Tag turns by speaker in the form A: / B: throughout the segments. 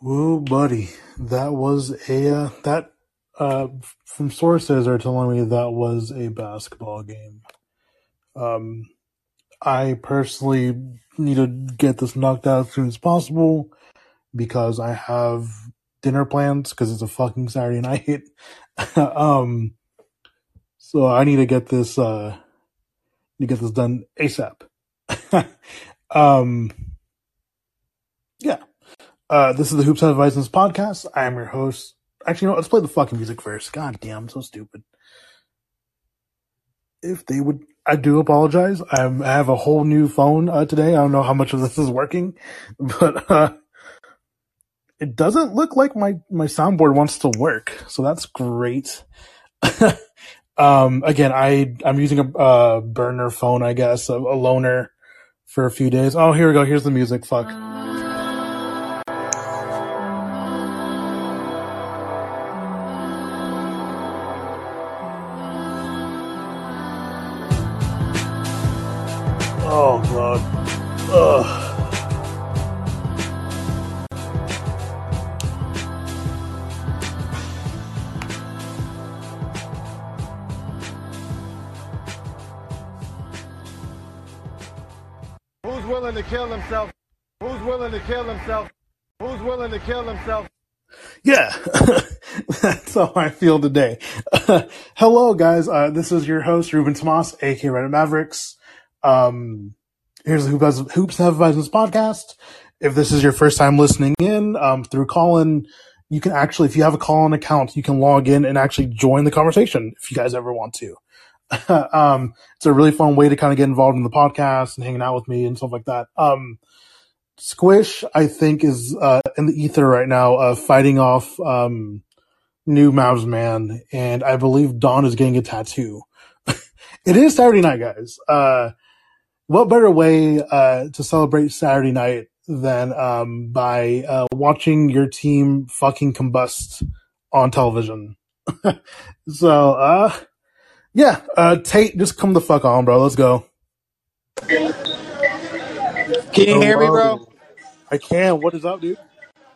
A: Whoa, buddy, that was a uh, that uh, from sources are telling me that was a basketball game. Um, I personally need to get this knocked out as soon as possible because I have dinner plans because it's a fucking Saturday night. um, so I need to get this uh, to get this done ASAP. um. Uh, this is the Hoops Have Advice podcast. I am your host. Actually, you know, let's play the fucking music first. God damn, I'm so stupid. If they would, I do apologize. I'm, I have a whole new phone uh, today. I don't know how much of this is working, but uh, it doesn't look like my my soundboard wants to work. So that's great. um, again, I I'm using a uh, burner phone, I guess, a, a loaner for a few days. Oh, here we go. Here's the music. Fuck. How I feel today. hello, guys. Uh, this is your host, Ruben Tomas, aka Reddit Mavericks. Um, here's the Hoop Has- Hoops Have Advisors podcast. If this is your first time listening in um, through Callin, you can actually, if you have a Callin account, you can log in and actually join the conversation if you guys ever want to. um, it's a really fun way to kind of get involved in the podcast and hanging out with me and stuff like that. Um, Squish, I think, is uh, in the ether right now, uh, fighting off um, new Mavs man, and I believe Don is getting a tattoo. it is Saturday night, guys. Uh, what better way uh, to celebrate Saturday night than um, by uh, watching your team fucking combust on television? so, uh, yeah, uh, Tate, just come the fuck on, bro. Let's go.
B: Can you hear me, bro?
A: I can. What is up, dude?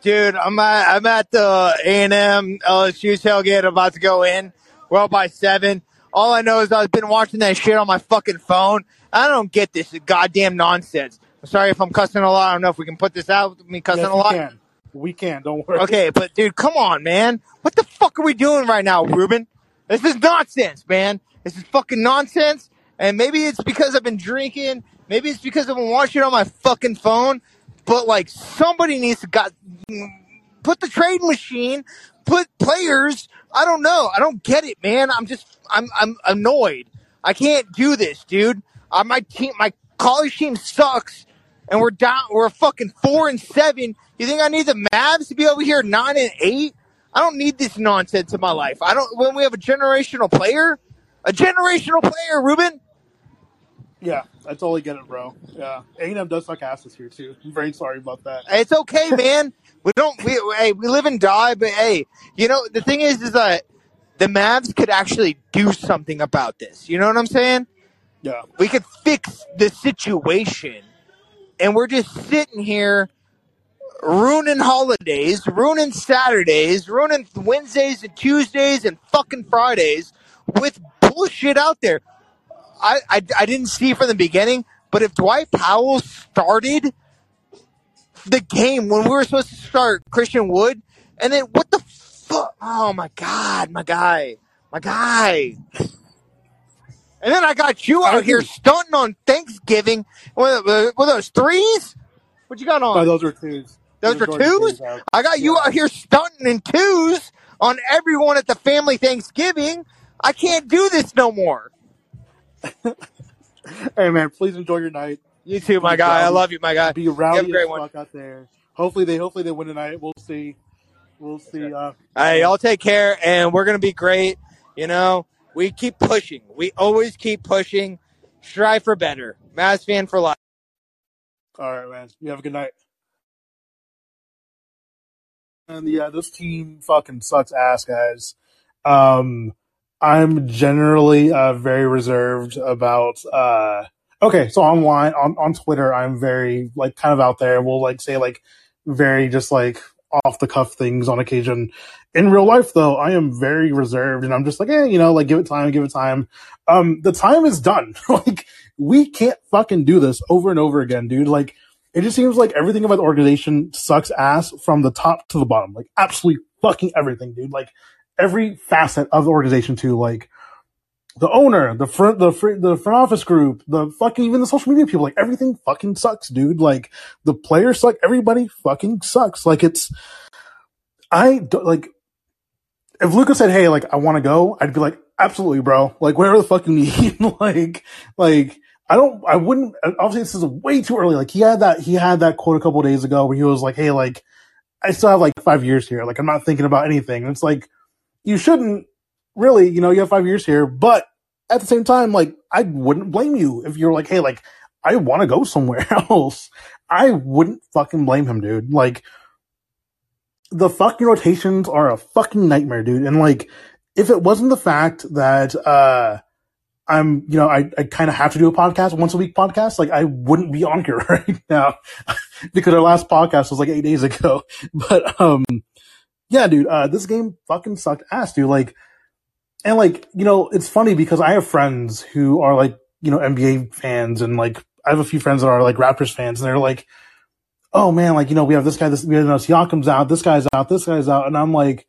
B: Dude, I'm at I'm at the A and M LSU tailgate. About to go in. We're up by seven. All I know is I've been watching that shit on my fucking phone. I don't get this goddamn nonsense. I'm sorry if I'm cussing a lot. I don't know if we can put this out. with Me cussing
A: Yes,
B: a
A: we
B: lot.
A: can. We can. Don't worry.
B: Okay, but dude, come on, man. What the fuck are we doing right now, Ruben? This is nonsense, man. This is fucking nonsense. And maybe it's because I've been drinking. Maybe it's because I've been watching it on my fucking phone. But like, somebody needs to got put the trade machine, put players. I don't know. I don't get it, man. I'm just, I'm, I'm annoyed. I can't do this, dude. Uh, my team, my college team sucks, and we're down. We're fucking four and seven. You think I need the Mavs to be over here nine and eight? I don't need this nonsense in my life. I don't. When we have a generational player, a generational player, Ruben.
A: Yeah, I totally get it, bro. Yeah, A&M does suck asses here too. I'm very sorry about that.
B: It's okay, man. We don't. We hey, we live and die, but hey, you know the thing is, is that the Mavs could actually do something about this. You know what I'm saying?
A: Yeah,
B: We could fix the situation, and we're just sitting here ruining holidays, ruining Saturdays, ruining Wednesdays and Tuesdays and fucking Fridays with bullshit out there. I, I, I didn't see from the beginning, but if Dwight Powell started the game when we were supposed to start Christian Wood, and then what the fuck? Oh my god, my guy, my guy. And then I got you out here stunting on Thanksgiving with, with those threes. What you got
A: no,
B: on?
A: Oh, those were twos.
B: Those were
A: were
B: twos. I got you
A: yeah.
B: out here stunting in twos on everyone at the family Thanksgiving. I can't do this no more.
A: Hey man, please enjoy your night.
B: You too, my
A: Be
B: guy. I love you, my guy.
A: be
B: You have a great
A: as
B: one.
A: fuck out there. Hopefully they, hopefully they win tonight. We'll see. We'll see. Uh,
B: Hey,
A: yeah.
B: y'all take care, and we're gonna be great. You know, we keep pushing. We always keep pushing. Strive for better. Mavs fan for life.
A: All right, man. You have a good night. And yeah, this team fucking sucks ass, guys. Um, I'm generally uh, very reserved about. Uh, okay, so online on on Twitter, I'm very like kind of out there. We'll like say like very just like off the cuff things on occasion. In real life, though, I am very reserved, and I'm just like, eh, you know, like give it time, give it time. Um, the time is done. like we can't fucking do this over and over again, dude. Like it just seems like everything about the organization sucks ass from the top to the bottom. Like absolutely fucking everything, dude. Like every facet of the organization too. Like the owner, the front, the the front office group, the fucking even the social media people, like everything fucking sucks, dude. Like the players suck, everybody fucking sucks. Like it's, I don't like. If Luka said, "Hey, like I want to go," I'd be like, "Absolutely, bro. Like whatever the fuck you need." like, like I don't, I wouldn't. Obviously, this is way too early. Like he had that, he had that quote a couple days ago where he was like, "Hey, like I still have like five years here. Like I'm not thinking about anything." And it's like you shouldn't really, you know, you have five years here, but at the same time, like, I wouldn't blame you if you're like, hey, like, I want to go somewhere else. I wouldn't fucking blame him, dude. Like, the fucking rotations are a fucking nightmare, dude. And like, if it wasn't the fact that, uh, I'm, you know, I, I kind of have to do a podcast, once a week podcast. Like I wouldn't be on here right now because our last podcast was like eight days ago. But, um, yeah, dude, uh, this game fucking sucked ass, dude. Like, and like, you know, it's funny because I have friends who are like, you know, NBA fans and like, I have a few friends that are like Raptors fans and they're like, oh man, like, you know, we have this guy, this, we you know, Siakam's out, this guy's out, this guy's out. And I'm like,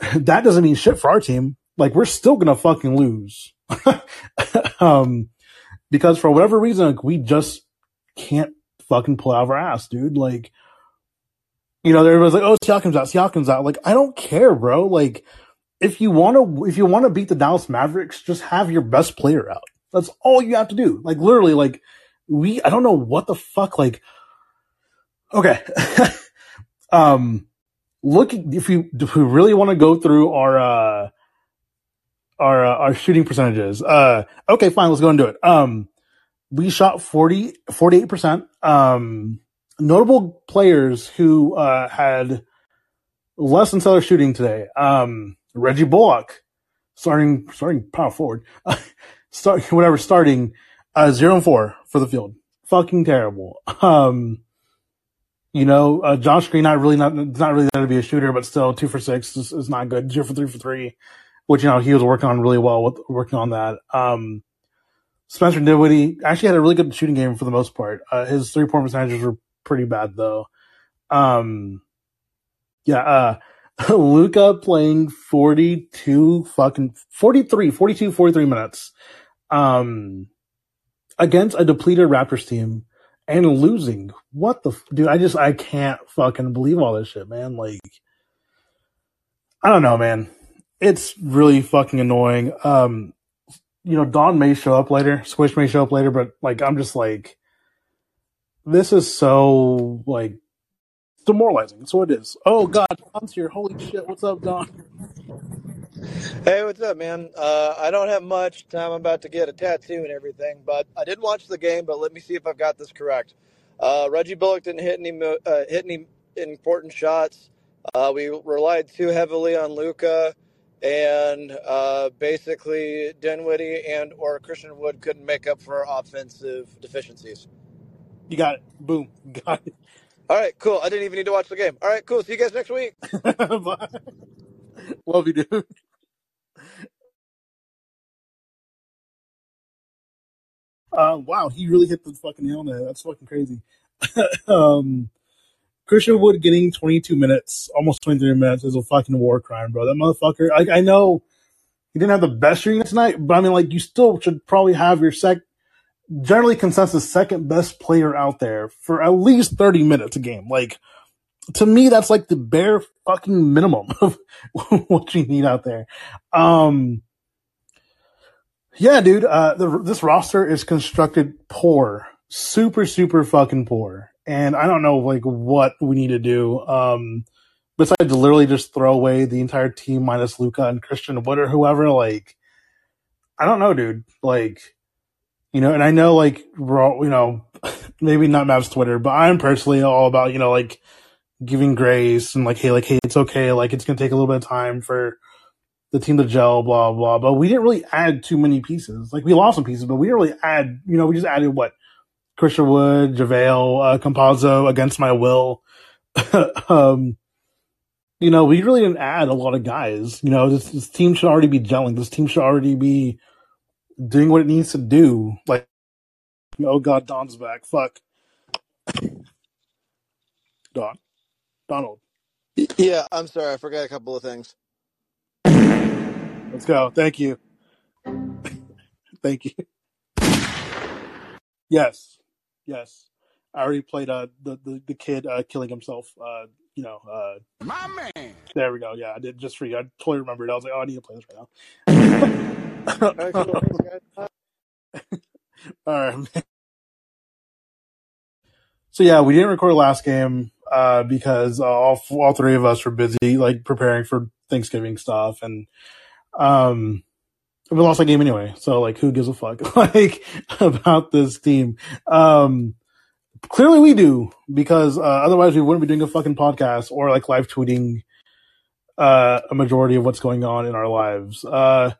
A: that doesn't mean shit for our team. Like, we're still gonna fucking lose. um, because for whatever reason, like, we just can't fucking pull out of our ass, dude. Like, you know, everybody's like, oh, Siakam's out, Siakam's out. Like, I don't care, bro. Like, if you want to, if you want to beat the Dallas Mavericks, just have your best player out. That's all you have to do. Like, literally, like, we, I don't know what the fuck, like, okay. um, look, if you, if we really want to go through our, uh, our, uh, our shooting percentages, uh, okay, fine, let's go and do it. Um, we shot 40, 48%. Um, notable players who, uh, had less than stellar shooting today. Um, Reggie Bullock, starting, starting power forward, start, whatever, starting, uh, zero and four for the field. Fucking terrible. Um, you know, uh, Josh Green, not really, not, not really there to be a shooter, but still two for six is, is not good. Zero for three for three, which, you know, he was working on really well with working on that. Um, Spencer Dinwiddie actually had a really good shooting game for the most part. Uh, his three point percentages were pretty bad though. Um, yeah, uh, Luka playing 42 fucking 43, 42, 43 minutes, um, against a depleted Raptors team and losing. What the, f- dude, I just, I can't fucking believe all this shit, man. Like, I don't know, man. It's really fucking annoying. Um, you know, Don may show up later, Squish may show up later, but like, I'm just like, this is so like demoralizing. So it is. Oh God, Don's here. Holy shit! What's up, Don?
C: Hey, what's up, man? Uh, I don't have much time. I'm about to get a tattoo and everything, but I did watch the game. But let me see if I've got this correct. Uh, Reggie Bullock didn't hit any uh, hit any important shots. Uh, we relied too heavily on Luka, and uh, basically Dinwiddie and or Christian Wood couldn't make up for offensive deficiencies.
A: You got it. Boom. Got it.
C: All right, cool. I didn't even need to watch the game. All right, cool. See you guys next week.
A: Bye. Love you, dude. Uh, wow, he really hit the fucking nail on the head. That's fucking crazy. um, Christian Wood getting 22 minutes, almost 23 minutes, is a fucking war crime, bro. That motherfucker. Like, I know he didn't have the best shooting tonight, but I mean, like, you still should probably have your sec, generally consensus second best player out there for at least 30 minutes a game. Like, to me, that's like the bare fucking minimum of what you need out there. Um, yeah, dude, uh, the, this roster is constructed poor, super, super fucking poor. And I don't know, like, what we need to do. Um, besides literally just throw away the entire team minus Luka and Christian Wood or whoever, like, I don't know, dude. Like, you know, and I know, like, we're all, you know, maybe not Mavs Twitter, but I'm personally all about, you know, like, giving grace and like, hey, like, hey, it's okay. Like, it's going to take a little bit of time for the team to gel, blah, blah. Blah. But we didn't really add too many pieces. Like, we lost some pieces, but we didn't really add, you know, we just added what? Christian Wood, JaVale, uh, Campazzo against my will. um, you know, we really didn't add a lot of guys. You know, this, this team should already be gelling. This team should already be doing what it needs to do. Like, oh god, Don's back. Fuck. Don. Donald.
C: Yeah, I'm sorry. I forgot a couple of things.
A: Let's go. Thank you. Thank you. Yes. Yes. I already played uh the, the, the kid uh killing himself. Uh you know, uh
D: My man.
A: there we go. Yeah, I did just for you. I totally remembered. I was like, oh I need to play this right
C: All right, cool. Thanks, guys.
A: now. All right. So yeah, we didn't record last game uh, because uh, all all three of us were busy like preparing for Thanksgiving stuff, and um, we lost that game anyway. So like, who gives a fuck like about this team? Um, clearly we do because uh, otherwise we wouldn't be doing a fucking podcast or like live tweeting uh, a majority of what's going on in our lives. Uh,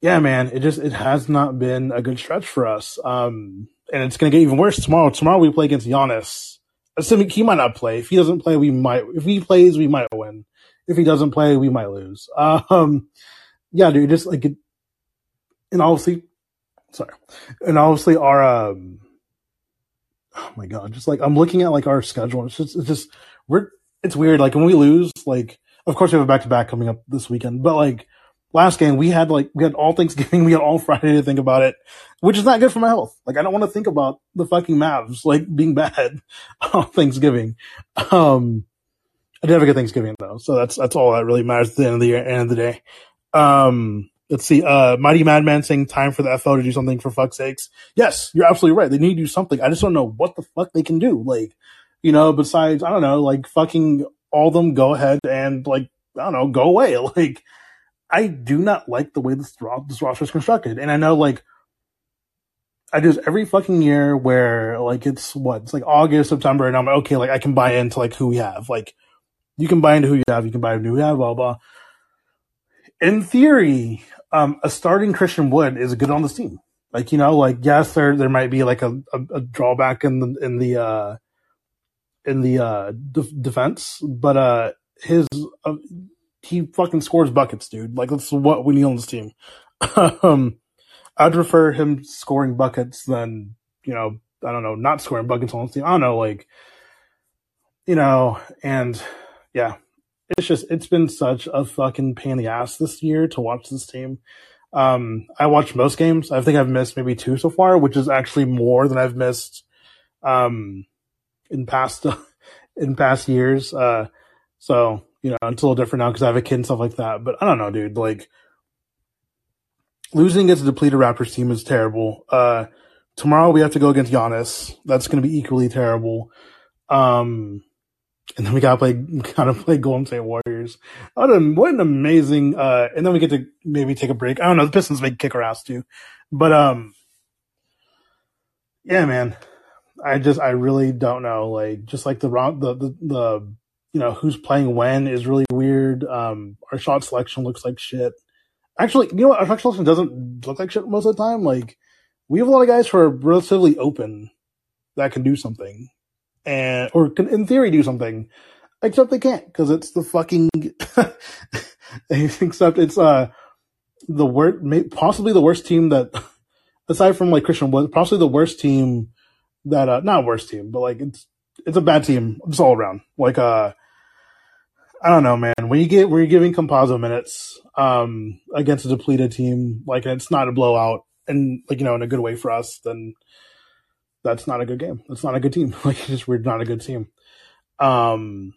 A: yeah, man, it just it has not been a good stretch for us. Um, and it's gonna get even worse tomorrow. Tomorrow we play against Giannis. Assuming he might not play. If he doesn't play, we might. If he plays, we might win. If he doesn't play, we might lose. Um, yeah, dude, just like, it, and obviously, sorry, and obviously our um, oh my god, just like I'm looking at like our schedule. It's just, it's just we're it's weird. Like when we lose, like of course we have a back to back coming up this weekend, but like last game we had like we had all Thanksgiving, we had all Friday to think about it, which is not good for my health. Like I don't want to think about the fucking Mavs like being bad on Thanksgiving. Um, I did have a good Thanksgiving though, so that's that's all that really matters at the end of the year, end of the day. Um, let's see. Uh, Mighty Madman saying time for the FL to do something for fuck's sakes. Yes, you're absolutely right. They need to do something. I just don't know what the fuck they can do. Like, you know, besides I don't know, like fucking all them go ahead and like I don't know, go away. Like, I do not like the way this, this roster is constructed, and I know like. I do every fucking year where like it's what it's like August, September, and I'm like, okay, like I can buy into like who we have. Like you can buy into who you have, you can buy into who you have, blah blah. In theory, um, a starting Christian Wood is good on this team. Like you know, like yes, there there might be like a, a, a drawback in the in the uh, in the uh, de- defense, but uh, his uh, he fucking scores buckets, dude. Like that's what we need on this team. um, I'd prefer him scoring buckets than you know I don't know not scoring buckets on this team. I don't know like you know and yeah it's just it's been such a fucking pain in the ass this year to watch this team. Um, I watched most games. I think I've missed maybe two so far, which is actually more than I've missed um, in past in past years. Uh, so you know, it's a little different now because I have a kid and stuff like that. But I don't know, dude. Like losing against a depleted Raptors team is terrible. Uh, tomorrow we have to go against Giannis. That's going to be equally terrible. Um, and then we gotta play, gotta play Golden State Warriors. What an, what an amazing, uh, and then we get to maybe take a break. I don't know, the Pistons may kick our ass too. But, um, yeah, man, I just, I really don't know. Like, just like the wrong, the, the, the, you know, who's playing when is really weird. Um, our shot selection looks like shit. Actually, you know what? Our shot selection doesn't look like shit most of the time. Like, we have a lot of guys who are relatively open that can do something and or can in theory do something except they can't because it's the fucking except it's uh the worst possibly the worst team that aside from like christian was possibly the worst team that uh not worst team but like it's it's a bad team just all around like uh i don't know man when you get when you're giving Campazzo minutes um against a depleted team like it's not a blowout and like you know in a good way for us then that's not a good game. That's not a good team. Like, just we're not a good team. Um,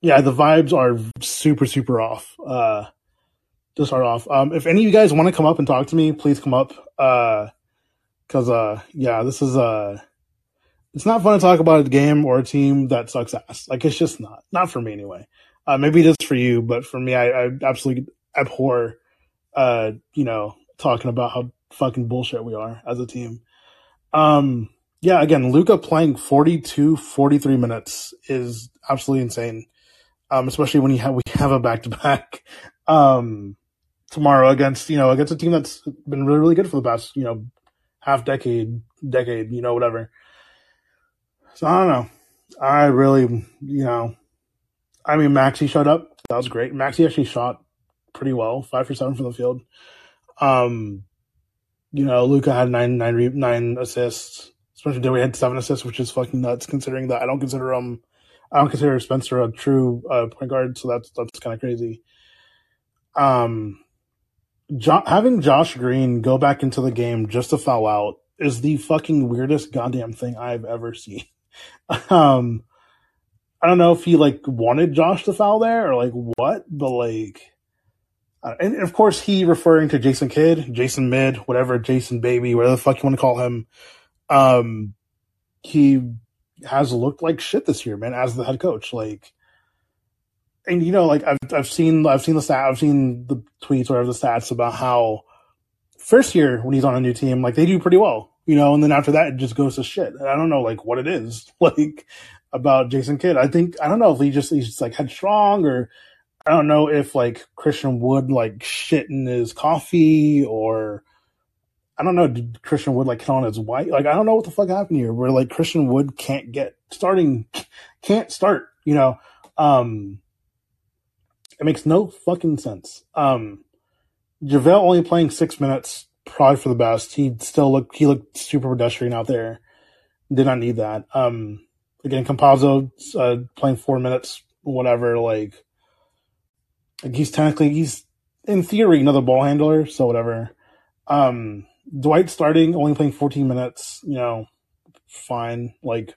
A: yeah, the vibes are super, super off. Uh, to start off, um, if any of you guys want to come up and talk to me, please come up. Uh, cause, uh, yeah, this is, uh, it's not fun to talk about a game or a team that sucks ass. Like, it's just not, not for me anyway. Uh, maybe it is for you, but for me, I, I absolutely abhor, uh, you know, talking about how fucking bullshit we are as a team. Um, yeah, again, Luka playing 42, 43 minutes is absolutely insane. Um, especially when you have, we have a back to back, um, tomorrow against, you know, against a team that's been really, really good for the past, you know, half decade, decade, you know, whatever. So I don't know. I really, you know, I mean, Maxi showed up. That was great. Maxi actually shot pretty well, five for seven from the field. Um, you know, Luka had nine, nine, nine assists. Spencer Dinwiddie had seven assists, which is fucking nuts considering that I don't consider him, I don't consider Spencer a true uh, point guard, so that's that's kind of crazy. Um, jo- having Josh Green go back into the game just to foul out is the fucking weirdest goddamn thing I've ever seen. um, I don't know if he like wanted Josh to foul there or like what, but like, and of course he referring to Jason Kidd, Jason Mid, whatever, Jason Baby, whatever the fuck you want to call him. Um, he has looked like shit this year, man, as the head coach. Like, and you know, like I've I've seen I've seen the stat I've seen the tweets or the stats about how first year when he's on a new team, like they do pretty well, you know, and then after that it just goes to shit. I don't know like what it is like about Jason Kidd. I think I don't know if he just he's just like headstrong or I don't know if like Christian Wood like shit in his coffee or I don't know, did Christian Wood like hit on his wife? Like I don't know what the fuck happened here where like Christian Wood can't get starting can't start, you know. Um it makes no fucking sense. Um, JaVale only playing six minutes, probably for the best. He still looked he looked super pedestrian out there. Did not need that. Um, again, Campazzo uh, playing four minutes, whatever. Like, like he's technically he's in theory another ball handler, so whatever. Um, Dwight starting only playing 14 minutes, you know, fine. Like,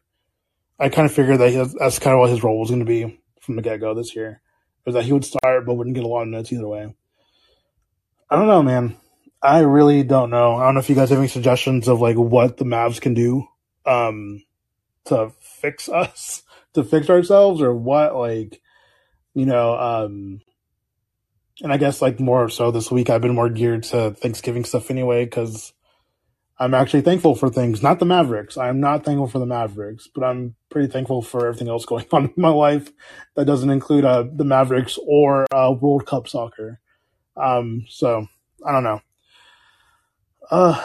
A: I kind of figured that he, that's kind of what his role was going to be from the get go this year was that he would start but wouldn't get a lot of minutes either way. I don't know, man. I really don't know. I don't know if you guys have any suggestions of like what the Mavs can do um, to fix us, to fix ourselves, or what like you know. Um, and I guess like more so this week, I've been more geared to Thanksgiving stuff anyway because I'm actually thankful for things, not the Mavericks. I'm not thankful for the Mavericks, but I'm pretty thankful for everything else going on in my life that doesn't include uh, the Mavericks or uh, World Cup soccer. Um, so I don't know. Uh,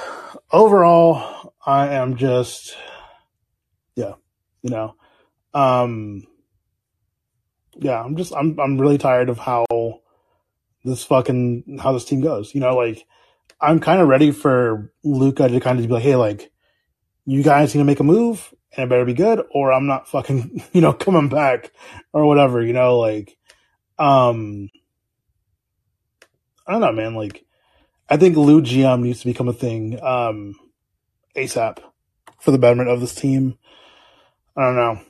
A: overall, I am just, you know, um, yeah, I'm just, I'm, I'm really tired of how this fucking, how this team goes. You know, like, I'm kind of ready for Luka to kind of be like, hey, like, you guys need to make a move and it better be good or I'm not fucking, you know, coming back or whatever, you know, like, um, I don't know, man. Like, I think Lou GM needs to become a thing, um, ASAP for the betterment of this team. I don't know.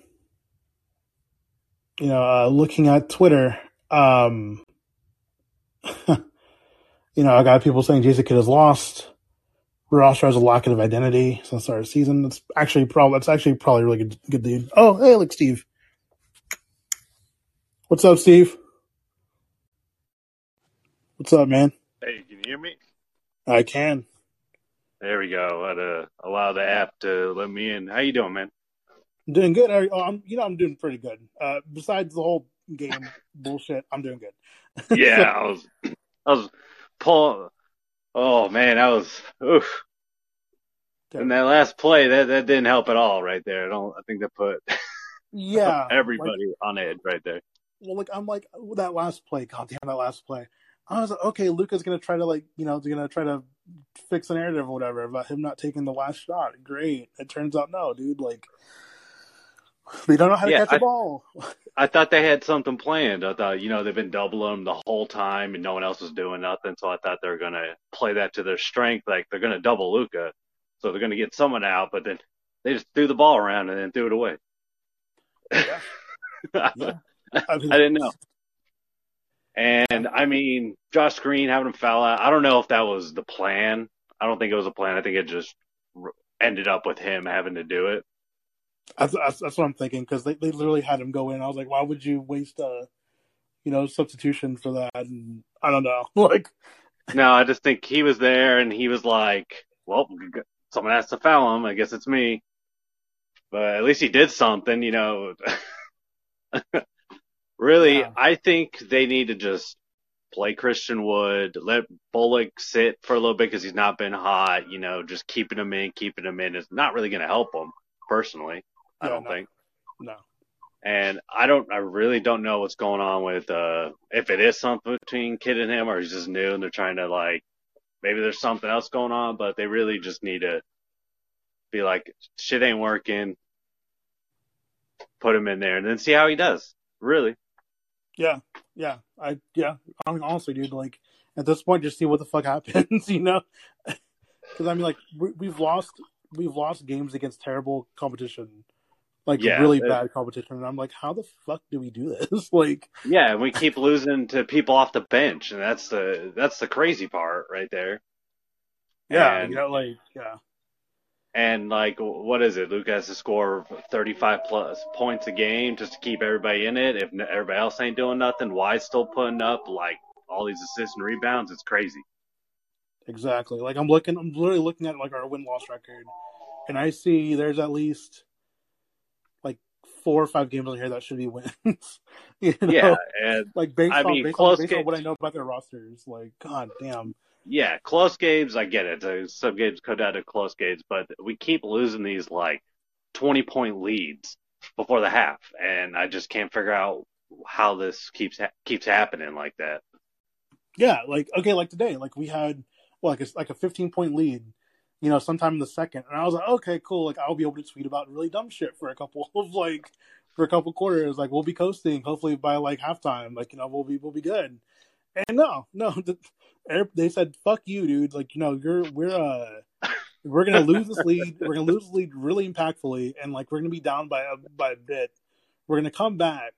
A: You know, uh, looking at Twitter, um, you know, I got people saying Jason Kidd has lost. Roster has a lack of identity since the start of season. That's actually probably that's actually probably really good good dude. Oh, hey, look, Steve. What's up, Steve? What's up, man?
E: Hey, can you hear me?
A: I can.
E: There we go. I had to allow the app to let me in. How you doing, man?
A: I'm doing good. I, oh, I'm, you know, I'm doing pretty good. Uh, besides the whole game bullshit, I'm doing good.
E: Yeah,
A: So-
E: I was, I was pulling. Oh man, I was. Oof. And that last play, that that didn't help at all, right there. I don't. I think that put
A: yeah, like,
E: everybody on edge right there.
A: well, like I'm like that last play. God damn that last play. I was like, okay, Luka's gonna try to like, you know, gonna try to fix a narrative or whatever about him not taking the last shot. Great. It turns out no, dude. Like they don't know how to
E: Yeah,
A: catch
E: I-
A: ball.
E: I thought they had something planned. I thought, you know, they've been doubling them the whole time and no one else was doing nothing. So I thought they were going to play that to their strength. Like they're going to double Luka. So they're going to get someone out, but then they just threw the ball around and then threw it away.
A: Yeah. Yeah.
E: I didn't know. And I mean, Josh Green having him foul out. I don't know if that was the plan. I don't think it was a plan. I think it just ended up with him having to do it.
A: That's, what I'm thinking because they, they literally had him go in. I was like, why would you waste a, you know, substitution for that? And I don't know. Like,
E: No, I just think he was there and he was like, well, someone has to foul him. I guess it's me. But at least he did something, you know. really,
A: Yeah.
E: I think they need to just play Christian Wood, let Bullock sit for a little bit because he's not been hot, you know, just keeping him in, keeping him in is not really going to help him personally. I
A: Yeah,
E: don't
A: no.
E: think.
A: no,
E: And I don't, I really don't know what's going on with, uh, if it is something between Kidd and him or he's just new and they're trying to like, maybe there's something else going on, but they really just need to be like, shit ain't working. Put him in there and then see how he does. Really.
A: Yeah, yeah, I yeah. I mean, honestly, dude, like at this point, just see what the fuck happens, you know? Because I mean, like we, we've lost we've lost games against terrible competition, like
E: Yeah,
A: really bad competition, and I'm like, how the fuck do we do this? like,
E: Yeah, and we keep losing to people off the bench, and that's the that's the crazy part right there.
A: yeah,
E: And-
A: you know, like yeah,
E: And like, what is it? Luke has to score 35 plus points a game just to keep everybody in it. If everybody else ain't doing nothing, why still putting up like all these assists and rebounds? It's crazy.
A: exactly. Like I'm looking, I'm literally looking at like our win loss record, and I see there's at least four or five games on here that should be wins. you know?
E: Yeah, and
A: Like based
E: I
A: on
E: mean,
A: based,
E: close
A: on, based on what I know about their rosters, like god damn.
E: yeah, close games. I get it. Some games come down to close games, but we keep losing these like 20 point leads before the half, and I just can't figure out how this keeps ha- keeps happening like that.
A: Yeah, like okay, like today, like we had well, like a, like a 15 point lead, you know, sometime in the second, and I was like, okay, cool, like I'll be able to tweet about really dumb shit for a couple of like for a couple quarters, like we'll be coasting, hopefully by like halftime, like you know we'll be we'll be good. And no, no, the, they said fuck you, dude. Like you know you're we're uh we're gonna lose this lead, we're gonna lose this lead really impactfully, and like we're gonna be down by a by a bit. We're gonna come back,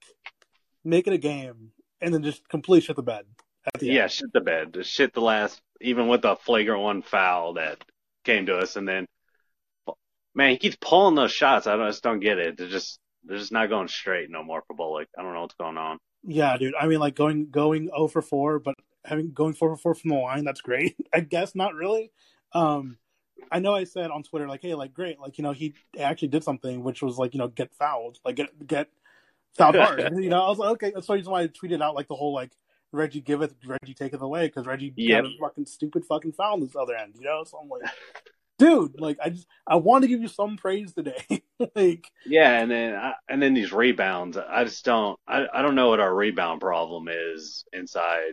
A: make it a game, and then just completely shit the bed at the
E: Yeah,
A: end.
E: shit the bed. Just shit the last, even with the flagrant one foul that came to us, and then, man, he keeps pulling those shots. I, don't, I just don't get it. They're just, they're just not going straight no more for Bullock. I don't know what's going on.
A: Yeah, dude. I mean, like going going zero for four, but having going four for four from the line, that's great. I guess not really. Um, I know I said on Twitter like, hey, like great, like you know he actually did something, which was like you know get fouled, like get get fouled hard. you know, I was like, okay, that's the reason why I tweeted out like the whole like Reggie giveth, Reggie taketh away because Reggie
E: Yep.
A: got a fucking stupid fucking foul on this other end. You know, so I'm like, dude, like I just I want to give you some praise today, like.
E: Yeah, and then, I, and then these rebounds. I just don't, I, I don't know what our rebound problem is inside.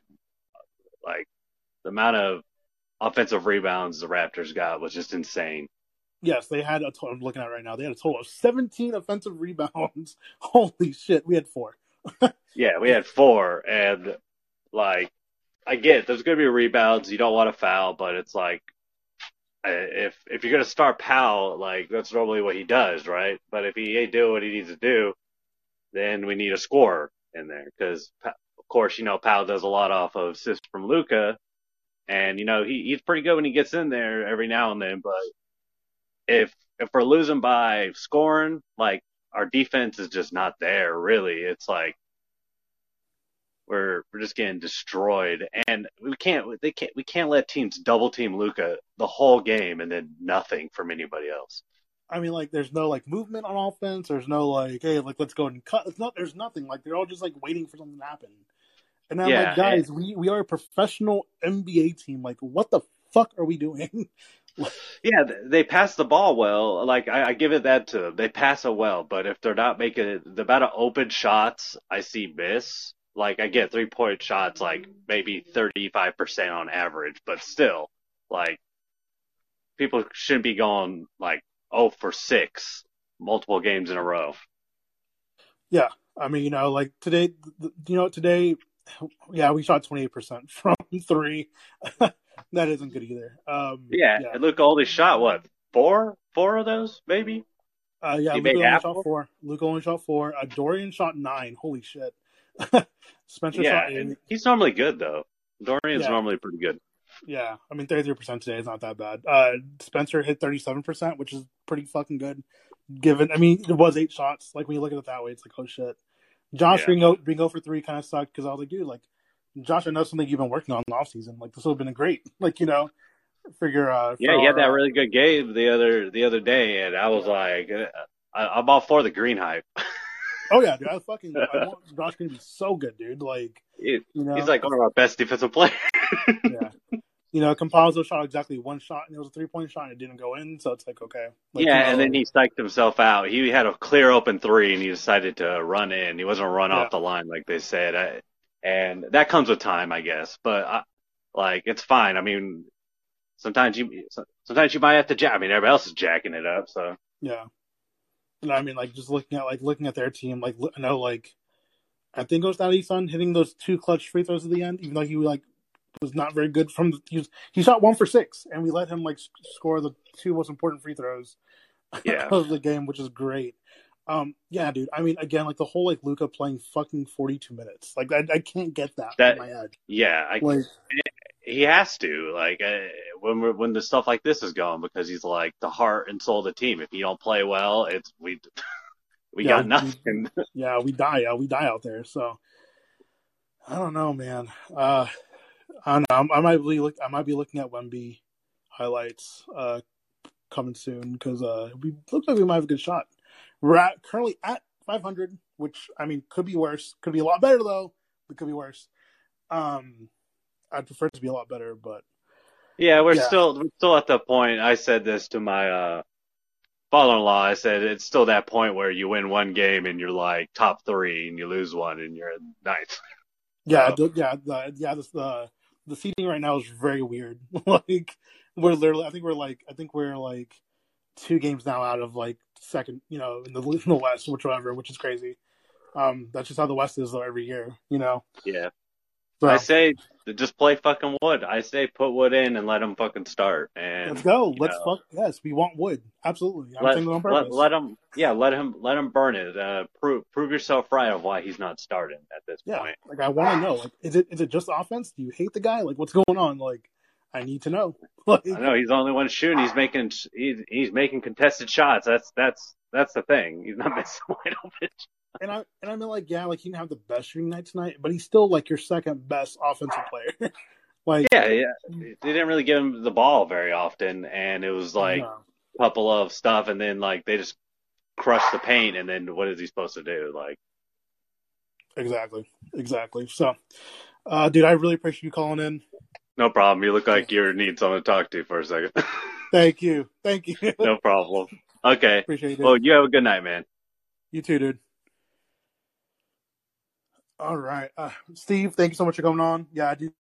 E: Like, the amount of offensive rebounds the Raptors got was just insane.
A: Yes, they had a total. I'm looking at it right now. They had a total of 17 offensive rebounds. Holy shit, we had four.
E: Yeah, we had four, and like, I get there's going to be rebounds. You don't want to foul, but it's like, uh, if if you're going to start Powell, like that's normally what he does, right? But if he ain't doing what he needs to do, then we need a scorer in there because, of course, you know Powell does a lot off of assists from Luka, and you know he he's pretty good when he gets in there every now and then. But if if we're losing by scoring, like our defense is just not there. Really, it's like we're we're just getting destroyed, and we can't they can't we can't let teams double team Luka the whole game and then nothing from anybody else.
A: I mean, like, there's no like movement on offense. There's no like, hey, like, let's go and cut. It's not. There's nothing. Like, they're all just like waiting for something to happen. And I'm
E: Yeah,
A: like, guys, we we are a professional NBA team. Like, what the fuck are we doing?
E: Yeah, they pass the ball well. Like I, I give it that to them. They pass it well, but if they're not making it, the amount of open shots I see miss. Like I get three point shots, like maybe thirty five percent on average, but still, like people shouldn't be going like oh for six multiple games in a row.
A: yeah, I mean, you know, like today, you know, today, yeah, we shot 28 percent from three. that isn't good either. Um,
E: Yeah,
A: yeah.
E: and Luka only shot what four, four of those maybe.
A: Uh, yeah,
E: He made
A: only
E: half
A: shot
E: of
A: four. Luka only shot four. Uh, Dorian shot nine. Holy shit. Spencer
E: Yeah, he's normally good though. Dorian's
A: Yeah.
E: normally pretty good.
A: Yeah, I mean, 33% today is not that bad. Uh, Spencer hit 37%, which is pretty fucking good. Given, I mean, it was eight shots. Like, when you look at it that way, it's like, oh shit. Josh
E: Yeah.
A: being, o- being over three kind of sucked because I was like, dude, like, Josh, I know something you've been working on in the offseason. Like, this would have been great. Like, you know, figure, uh,
E: Yeah, he had that
A: uh,
E: really good game the other the other day, and I was like, uh, I, I'm all for the green hype.
A: Oh, yeah, dude. I fucking, I want Josh going to be so good, dude. Like,
E: He-
A: you know,
E: He's like one of our best defensive players.
A: yeah. you know, Campazzo shot exactly one shot, and it was a three point shot, and it didn't go in. So it's like, okay, like,
E: yeah,
A: you know,
E: and then he psyched himself out. He had a clear open three, and he decided to run in. He wasn't run
A: Yeah.
E: off the line like they said, I, and that comes with time, I guess. But I, like, it's fine. I mean, sometimes you sometimes you might have to jack. I mean, everybody else is jacking it up, so
A: yeah. And I mean, like just looking at like looking at their team, like I know, like I think it was Daddy Son hitting those two clutch free throws at the end, even though he like was not very good from the, he was, he shot one for six, and we let him like score the two most important free throws
E: yeah.
A: of the game, which is great. Um, yeah, dude. I mean, again, like the whole like Luka playing fucking forty two minutes, like I, I can't get that,
E: That-
A: in my head.
E: Yeah, I,
A: Like,
E: he has to like uh, when we're, when the stuff like this is going because he's like the heart and soul of the team. If you don't play well, it's we we
A: Yeah,
E: got
A: we-
E: nothing.
A: yeah, we die, Yeah, we die out there. So I don't know, man. Uh, I don't know. I'm- I might be look, I might be looking at Wemby highlights uh coming soon because uh we look like we might have a good shot. We're at currently at 500, which I mean could be worse. Could be a lot better though. But could be worse. Um, I'd prefer it to be a lot better, but
E: Yeah, we're
A: Yeah.
E: still we're still at the point. I said this to my uh, father-in-law. I said it's still that point where you win one game and you're like top three, and you lose one and you're ninth.
A: Yeah,
E: So-
A: the, yeah, the, yeah. This, the the seating right now is very weird. like we're literally, I think we're like, I think we're like two games now out of like second, you know, in the in the West, whichever, which is crazy. Um, that's just how the West is though every year, you know.
E: Yeah,
A: So
E: I say just play fucking Wood. I say put Wood in and let him fucking start. And
A: let's go. Let's
E: know,
A: fuck. Yes, we want Wood. Absolutely. I'm
E: let,
A: saying on
E: let,
A: purpose.
E: let him yeah let him let him burn it. Uh, prove prove yourself right of why he's not starting at this
A: yeah,
E: point.
A: like I want to know. Like, is it is it just offense? Do you hate the guy? Like, what's going on? Like, I need to know. Like,
E: I know he's the only one shooting. He's making he's he's making contested shots. That's that's that's the thing. He's not missing wide open.
A: And I and I mean like yeah, like he didn't have the best shooting night tonight, but he's still like your second best offensive player. like
E: Yeah, yeah. They didn't really give him the ball very often, and it was like
A: no.
E: a couple of stuff, and then like they just crushed the paint, and then what is he supposed to do? Like,
A: exactly, exactly. So, uh, dude, I really appreciate you calling in.
E: no problem. You look like you need someone to talk to for a second.
A: Thank you, thank you.
E: no problem. Okay.
A: appreciate it.
E: Well, you have a good night, man.
A: You too, dude. All right, uh, Steve. Thank you so much for coming on. Yeah, I do.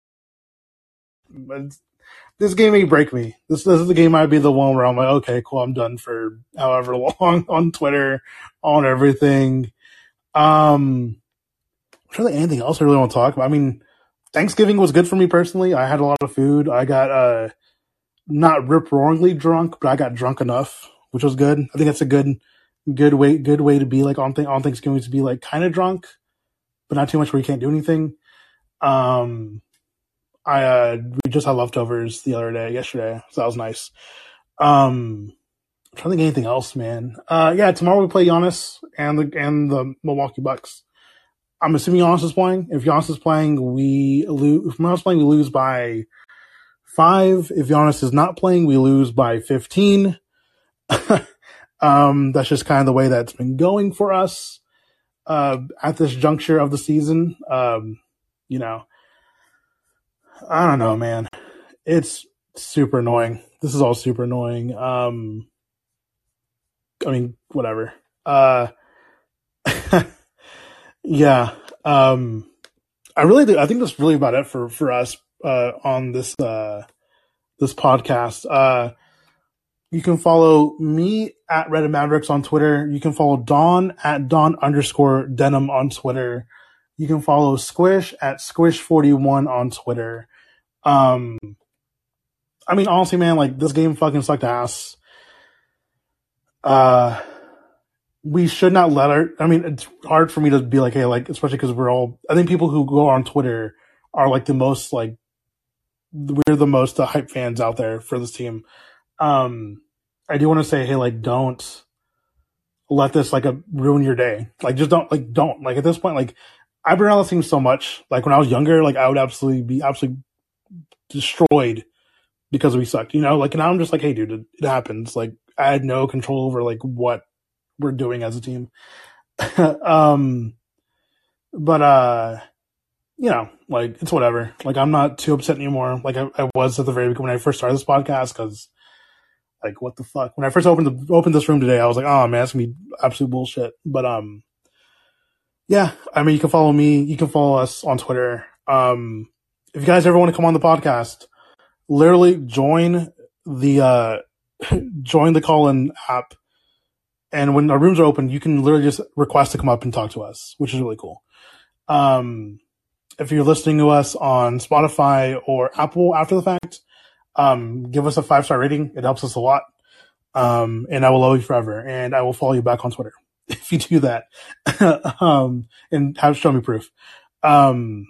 A: This game may break me. This this is the game might be the one where I'm like, okay, cool, I'm done for however long on Twitter, on everything. Um, trying anything else I really want to talk about. I mean, Thanksgiving was good for me personally. I had a lot of food. I got uh not rip roaringly drunk, but I got drunk enough, which was good. I think that's a good good way good way to be like on th- on Thanksgiving to be like kind of drunk, but not too much where you can't do anything. Um, I uh we just had leftovers the other day, yesterday, so that was nice. Um, I'm trying to think anything else, man. Uh, yeah, tomorrow we play Giannis and the and the Milwaukee Bucks. I'm assuming Giannis is playing. If Giannis is playing, we lose. If Giannis is playing, we lose by five. If Giannis is not playing, we lose by fifteen. um, that's just kind of the way that's been going for us uh, at this juncture of the season. Um, you know, I don't know, man. It's super annoying. This is all super annoying. Um, I mean, whatever. Uh, yeah. Um, I really do. I think that's really about it for, for us, uh, on this, uh, this podcast. Uh, you can follow me at Reddit Mavericks on Twitter. You can follow Don at Dawn underscore denim on Twitter. You can follow Squish at Squish41 on Twitter. Um, I mean, honestly, man, like this game fucking sucked ass. Uh, we should not let our, I mean, it's hard for me to be like, hey, like, especially because we're all, I think people who go on Twitter are like the most, like, we're the most uh, hype fans out there for this team. Um, I do want to say, hey, like, don't let this like a, ruin your day. Like, just don't, like, don't. Like, at this point, like, I've been around this so much. Like, when I was younger, like, I would absolutely be absolutely destroyed because we sucked, you know? Like, and I'm just like, hey, dude, it, it happens. Like, I had no control over, like, what we're doing as a team. um, but, uh, you know, like it's whatever. Like I'm not too upset anymore. Like I, I was at the very beginning when I first started this podcast because, like, what the fuck? When I first opened the opened this room today, I was like, oh man, that's gonna be absolute bullshit. But um, yeah, I mean, you can follow me. You can follow us on Twitter. Um, if you guys ever want to come on the podcast, literally join the uh join the call in app. And when our rooms are open, you can literally just request to come up and talk to us, which is really cool. Um, if you're listening to us on Spotify or Apple after the fact, um, give us a five star rating. It helps us a lot. Um, and I will love you forever. And I will follow you back on Twitter if you do that. um, and have show me proof. Um,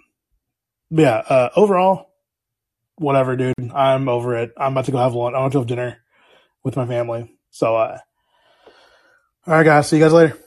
A: yeah, uh, overall, whatever, dude. I'm over it. I'm about to go have lunch. I want to have dinner with my family. So, uh, all right, guys. See you guys later.